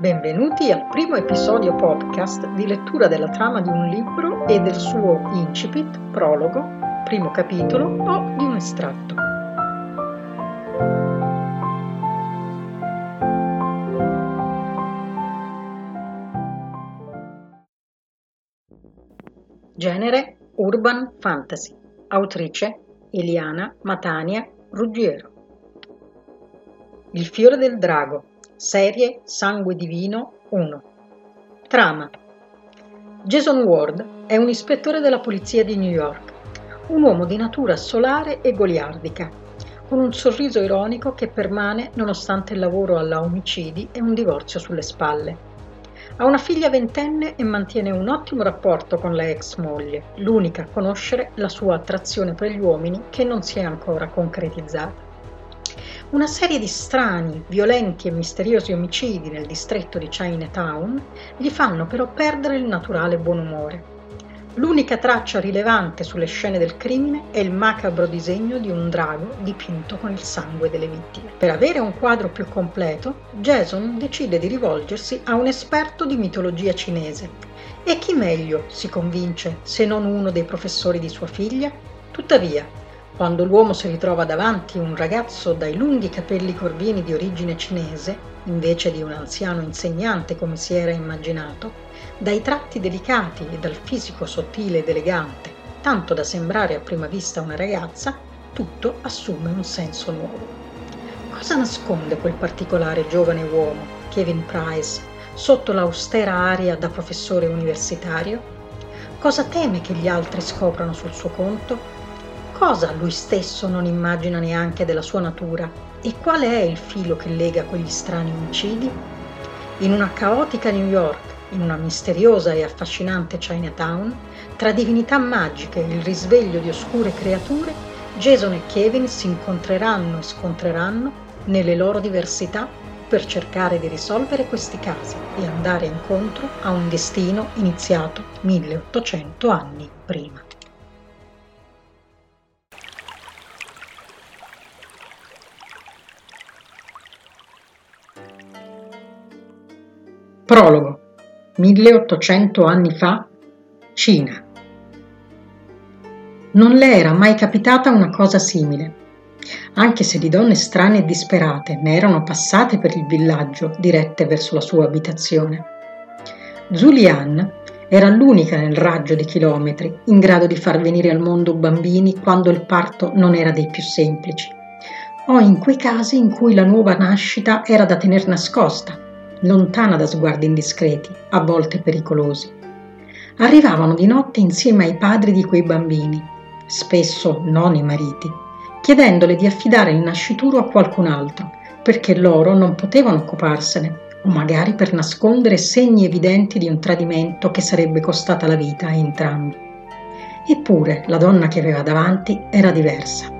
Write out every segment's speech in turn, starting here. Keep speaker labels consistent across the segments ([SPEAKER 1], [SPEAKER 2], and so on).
[SPEAKER 1] Benvenuti al primo episodio podcast di lettura della trama di un libro e del suo incipit, prologo, primo capitolo o di un estratto. Genere Urban Fantasy. Autrice Eliana Matania Ruggiero. Il fiore del drago Serie Sangue Divino 1 Trama Jason Ward è un ispettore della polizia di New York, un uomo di natura solare e goliardica, con un sorriso ironico che permane nonostante il lavoro alla omicidi e un divorzio sulle spalle. Ha una figlia ventenne e mantiene un ottimo rapporto con la ex moglie, l'unica a conoscere la sua attrazione per gli uomini che non si è ancora concretizzata. Una serie di strani, violenti e misteriosi omicidi nel distretto di Chinatown gli fanno però perdere il naturale buon umore. L'unica traccia rilevante sulle scene del crimine è il macabro disegno di un drago dipinto con il sangue delle vittime. Per avere un quadro più completo, Jason decide di rivolgersi a un esperto di mitologia cinese. E chi meglio, si convince, se non uno dei professori di sua figlia? Tuttavia, quando l'uomo si ritrova davanti un ragazzo dai lunghi capelli corvini di origine cinese, invece di un anziano insegnante come si era immaginato, dai tratti delicati e dal fisico sottile ed elegante, tanto da sembrare a prima vista una ragazza, tutto assume un senso nuovo. Cosa nasconde quel particolare giovane uomo, Kevin Price, sotto l'austera aria da professore universitario? Cosa teme che gli altri scoprano sul suo conto? Cosa lui stesso non immagina neanche della sua natura e qual è il filo che lega quegli strani omicidi? In una caotica New York, in una misteriosa e affascinante Chinatown, tra divinità magiche e il risveglio di oscure creature, Jason e Kevin si incontreranno e scontreranno nelle loro diversità per cercare di risolvere questi casi e andare incontro a un destino iniziato 1800 anni prima. Prologo 1800 anni fa Cina Non le era mai capitata una cosa simile, anche se di donne strane e disperate ne erano passate per il villaggio dirette verso la sua abitazione. Zulian era l'unica nel raggio di chilometri in grado di far venire al mondo bambini quando il parto non era dei più semplici, o in quei casi in cui la nuova nascita era da tener nascosta lontana da sguardi indiscreti, a volte pericolosi. Arrivavano di notte insieme ai padri di quei bambini, spesso non i mariti, chiedendole di affidare il nascituro a qualcun altro, perché loro non potevano occuparsene, o magari per nascondere segni evidenti di un tradimento che sarebbe costata la vita a entrambi. Eppure la donna che aveva davanti era diversa.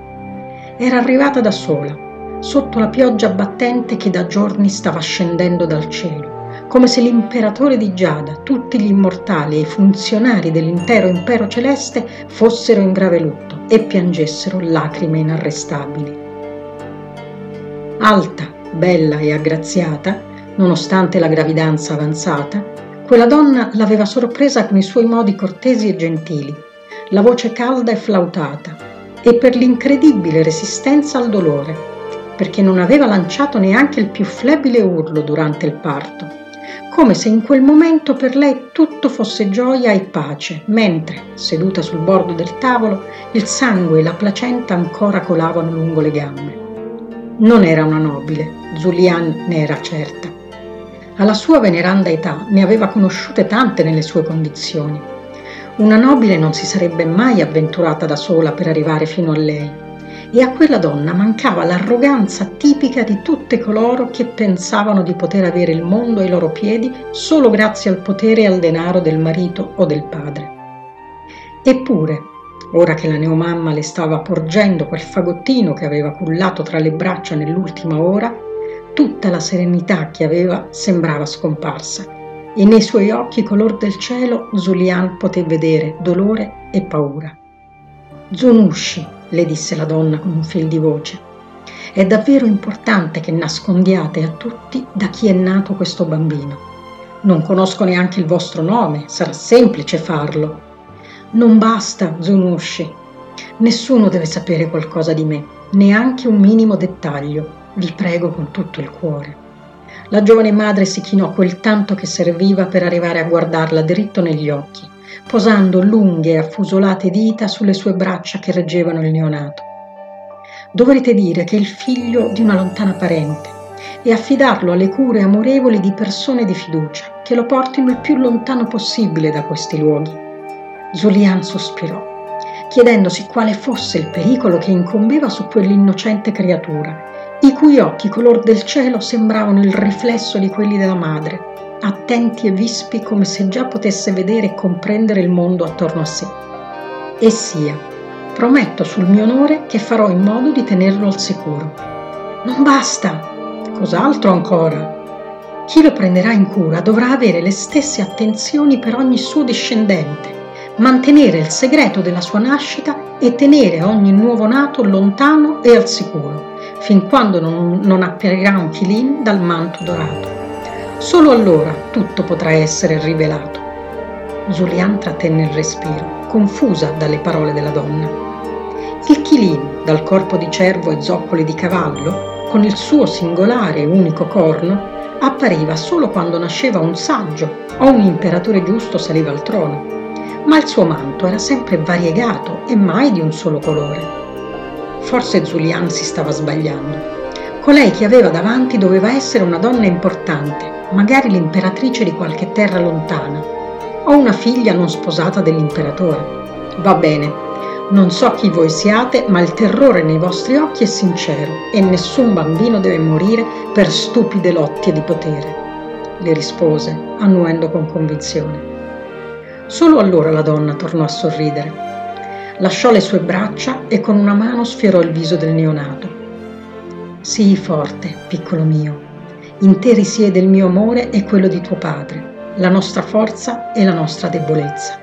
[SPEAKER 1] Era arrivata da sola, sotto la pioggia battente che da giorni stava scendendo dal cielo, come se l'imperatore di Giada, tutti gli immortali e i funzionari dell'intero impero celeste fossero in grave lutto e piangessero lacrime inarrestabili. Alta, bella e aggraziata, nonostante la gravidanza avanzata, quella donna l'aveva sorpresa con i suoi modi cortesi e gentili, la voce calda e flautata, e per l'incredibile resistenza al dolore perché non aveva lanciato neanche il più flebile urlo durante il parto, come se in quel momento per lei tutto fosse gioia e pace, mentre, seduta sul bordo del tavolo, il sangue e la placenta ancora colavano lungo le gambe. Non era una nobile, Zulian ne era certa. Alla sua veneranda età ne aveva conosciute tante nelle sue condizioni. Una nobile non si sarebbe mai avventurata da sola per arrivare fino a lei e a quella donna mancava l'arroganza tipica di tutte coloro che pensavano di poter avere il mondo ai loro piedi solo grazie al potere e al denaro del marito o del padre. Eppure, ora che la neomamma le stava porgendo quel fagottino che aveva cullato tra le braccia nell'ultima ora, tutta la serenità che aveva sembrava scomparsa e nei suoi occhi color del cielo Zulian poté vedere dolore e paura. Zonushi, le disse la donna con un fil di voce. È davvero importante che nascondiate a tutti da chi è nato questo bambino. Non conosco neanche il vostro nome, sarà semplice farlo. Non basta, Zunushi. Nessuno deve sapere qualcosa di me, neanche un minimo dettaglio. Vi prego con tutto il cuore. La giovane madre si chinò quel tanto che serviva per arrivare a guardarla dritto negli occhi, posando lunghe e affusolate dita sulle sue braccia che reggevano il neonato. Dovrete dire che è il figlio di una lontana parente e affidarlo alle cure amorevoli di persone di fiducia che lo portino il più lontano possibile da questi luoghi. Zulian sospirò, chiedendosi quale fosse il pericolo che incombeva su quell'innocente creatura i cui occhi color del cielo sembravano il riflesso di quelli della madre, attenti e vispi come se già potesse vedere e comprendere il mondo attorno a sé. E sia, prometto sul mio onore che farò in modo di tenerlo al sicuro. Non basta! Cos'altro ancora? Chi lo prenderà in cura dovrà avere le stesse attenzioni per ogni suo discendente, mantenere il segreto della sua nascita e tenere ogni nuovo nato lontano e al sicuro fin quando non, non apparirà un chilin dal manto dorato. Solo allora tutto potrà essere rivelato. Zulian trattenne il respiro, confusa dalle parole della donna. Il chilin, dal corpo di cervo e zoccoli di cavallo, con il suo singolare e unico corno, appariva solo quando nasceva un saggio o un imperatore giusto saliva al trono, ma il suo manto era sempre variegato e mai di un solo colore. Forse Zulian si stava sbagliando. Colei che aveva davanti doveva essere una donna importante, magari l'imperatrice di qualche terra lontana, o una figlia non sposata dell'imperatore. Va bene, non so chi voi siate, ma il terrore nei vostri occhi è sincero e nessun bambino deve morire per stupide lotte di potere, le rispose, annuendo con convinzione. Solo allora la donna tornò a sorridere lasciò le sue braccia e con una mano sfiorò il viso del neonato. Sii forte, piccolo mio. Interi siede il mio amore e quello di tuo padre, la nostra forza e la nostra debolezza.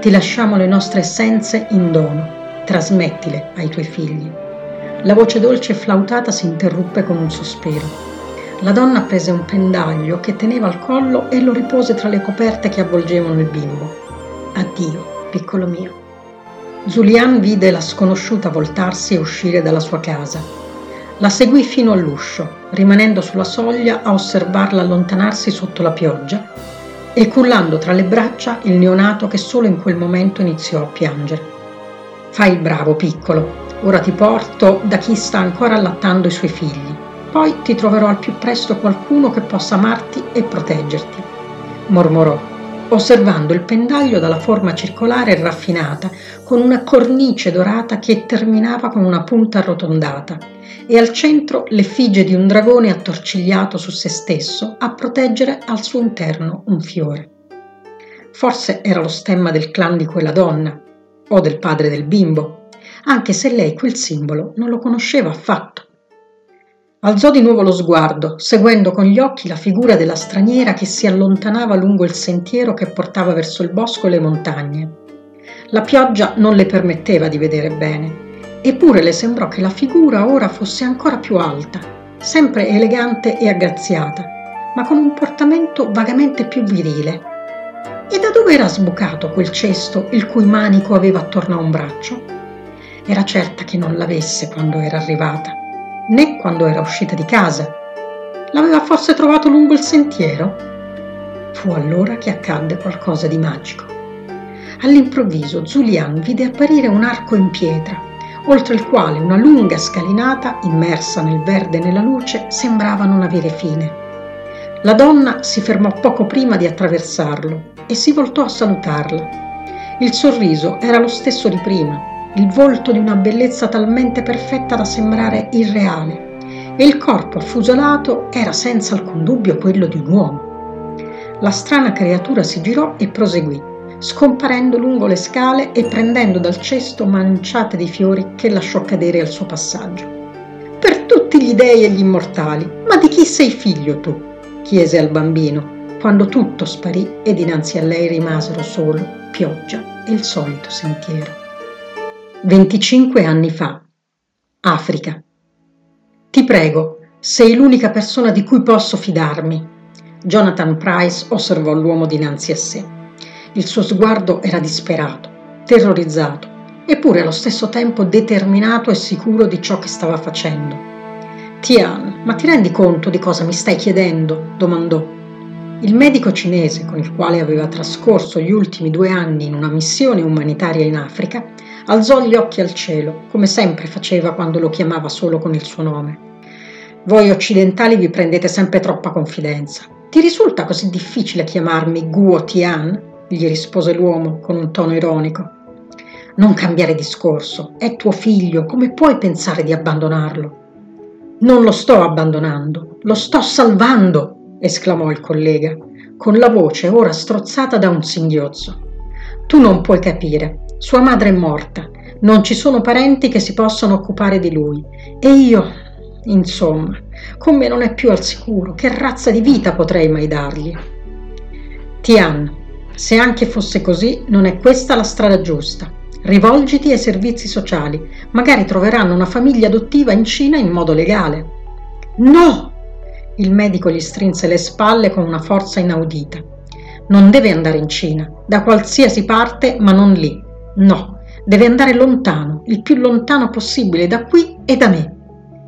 [SPEAKER 1] Ti lasciamo le nostre essenze in dono, trasmettile ai tuoi figli. La voce dolce e flautata si interruppe con un sospiro. La donna prese un pendaglio che teneva al collo e lo ripose tra le coperte che avvolgevano il bimbo. Addio, piccolo mio. Zulian vide la sconosciuta voltarsi e uscire dalla sua casa. La seguì fino all'uscio, rimanendo sulla soglia a osservarla allontanarsi sotto la pioggia e cullando tra le braccia il neonato che solo in quel momento iniziò a piangere. Fai il bravo, piccolo. Ora ti porto da chi sta ancora allattando i suoi figli. Poi ti troverò al più presto qualcuno che possa amarti e proteggerti. Mormorò osservando il pendaglio dalla forma circolare e raffinata, con una cornice dorata che terminava con una punta arrotondata, e al centro l'effigie di un dragone attorcigliato su se stesso a proteggere al suo interno un fiore. Forse era lo stemma del clan di quella donna, o del padre del bimbo, anche se lei quel simbolo non lo conosceva affatto. Alzò di nuovo lo sguardo, seguendo con gli occhi la figura della straniera che si allontanava lungo il sentiero che portava verso il bosco e le montagne. La pioggia non le permetteva di vedere bene, eppure le sembrò che la figura ora fosse ancora più alta, sempre elegante e aggraziata, ma con un portamento vagamente più virile. E da dove era sbucato quel cesto il cui manico aveva attorno a un braccio? Era certa che non l'avesse quando era arrivata né quando era uscita di casa. L'aveva forse trovato lungo il sentiero? Fu allora che accadde qualcosa di magico. All'improvviso Zulian vide apparire un arco in pietra, oltre il quale una lunga scalinata, immersa nel verde e nella luce, sembrava non avere fine. La donna si fermò poco prima di attraversarlo e si voltò a salutarla. Il sorriso era lo stesso di prima, il volto di una bellezza talmente perfetta da sembrare irreale, e il corpo affusolato era senza alcun dubbio quello di un uomo. La strana creatura si girò e proseguì, scomparendo lungo le scale e prendendo dal cesto manciate di fiori che lasciò cadere al suo passaggio. Per tutti gli dei e gli immortali, ma di chi sei figlio tu? chiese al bambino, quando tutto sparì e dinanzi a lei rimasero solo pioggia e il solito sentiero. 25 anni fa. Africa. Ti prego, sei l'unica persona di cui posso fidarmi. Jonathan Price osservò l'uomo dinanzi a sé. Il suo sguardo era disperato, terrorizzato, eppure allo stesso tempo determinato e sicuro di ciò che stava facendo. Tian, ma ti rendi conto di cosa mi stai chiedendo? domandò. Il medico cinese con il quale aveva trascorso gli ultimi due anni in una missione umanitaria in Africa alzò gli occhi al cielo, come sempre faceva quando lo chiamava solo con il suo nome. Voi occidentali vi prendete sempre troppa confidenza. Ti risulta così difficile chiamarmi Guo Tian? gli rispose l'uomo con un tono ironico. Non cambiare discorso, è tuo figlio, come puoi pensare di abbandonarlo? Non lo sto abbandonando, lo sto salvando, esclamò il collega, con la voce ora strozzata da un singhiozzo. Tu non puoi capire, sua madre è morta, non ci sono parenti che si possano occupare di lui e io, insomma, con me non è più al sicuro. Che razza di vita potrei mai dargli? Tian, se anche fosse così, non è questa la strada giusta. Rivolgiti ai servizi sociali, magari troveranno una famiglia adottiva in Cina in modo legale. No! Il medico gli strinse le spalle con una forza inaudita. Non deve andare in Cina, da qualsiasi parte, ma non lì. No, deve andare lontano, il più lontano possibile da qui e da me.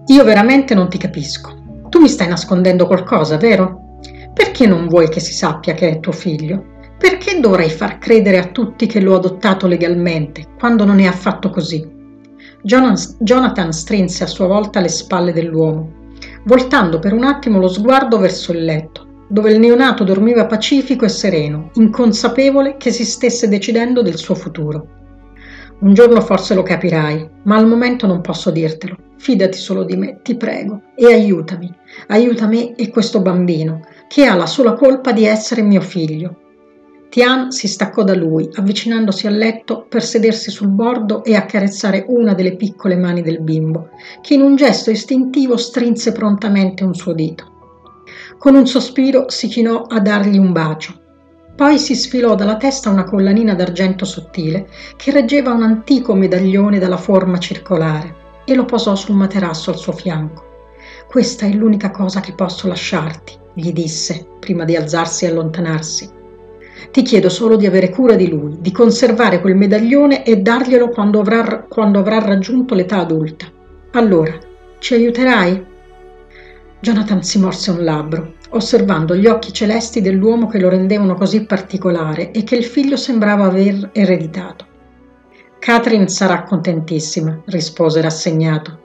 [SPEAKER 1] Io veramente non ti capisco. Tu mi stai nascondendo qualcosa, vero? Perché non vuoi che si sappia che è tuo figlio? Perché dovrei far credere a tutti che l'ho adottato legalmente, quando non è affatto così? Jonathan strinse a sua volta le spalle dell'uomo, voltando per un attimo lo sguardo verso il letto, dove il neonato dormiva pacifico e sereno, inconsapevole che si stesse decidendo del suo futuro. Un giorno forse lo capirai, ma al momento non posso dirtelo. Fidati solo di me, ti prego, e aiutami. Aiuta me e questo bambino, che ha la sola colpa di essere mio figlio. Tian si staccò da lui, avvicinandosi al letto per sedersi sul bordo e accarezzare una delle piccole mani del bimbo, che in un gesto istintivo strinse prontamente un suo dito. Con un sospiro si chinò a dargli un bacio, poi si sfilò dalla testa una collanina d'argento sottile che reggeva un antico medaglione dalla forma circolare e lo posò sul materasso al suo fianco. Questa è l'unica cosa che posso lasciarti, gli disse, prima di alzarsi e allontanarsi. Ti chiedo solo di avere cura di lui, di conservare quel medaglione e darglielo quando avrà, quando avrà raggiunto l'età adulta. Allora, ci aiuterai? Jonathan si morse un labbro osservando gli occhi celesti dell'uomo che lo rendevano così particolare e che il figlio sembrava aver ereditato. Catherine sarà contentissima, rispose rassegnato.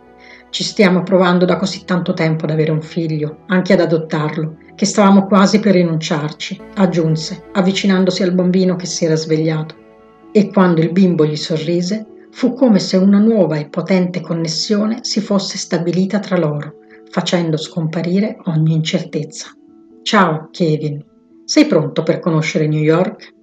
[SPEAKER 1] Ci stiamo provando da così tanto tempo ad avere un figlio, anche ad adottarlo, che stavamo quasi per rinunciarci, aggiunse, avvicinandosi al bambino che si era svegliato. E quando il bimbo gli sorrise, fu come se una nuova e potente connessione si fosse stabilita tra loro facendo scomparire ogni incertezza. Ciao, Kevin. Sei pronto per conoscere New York?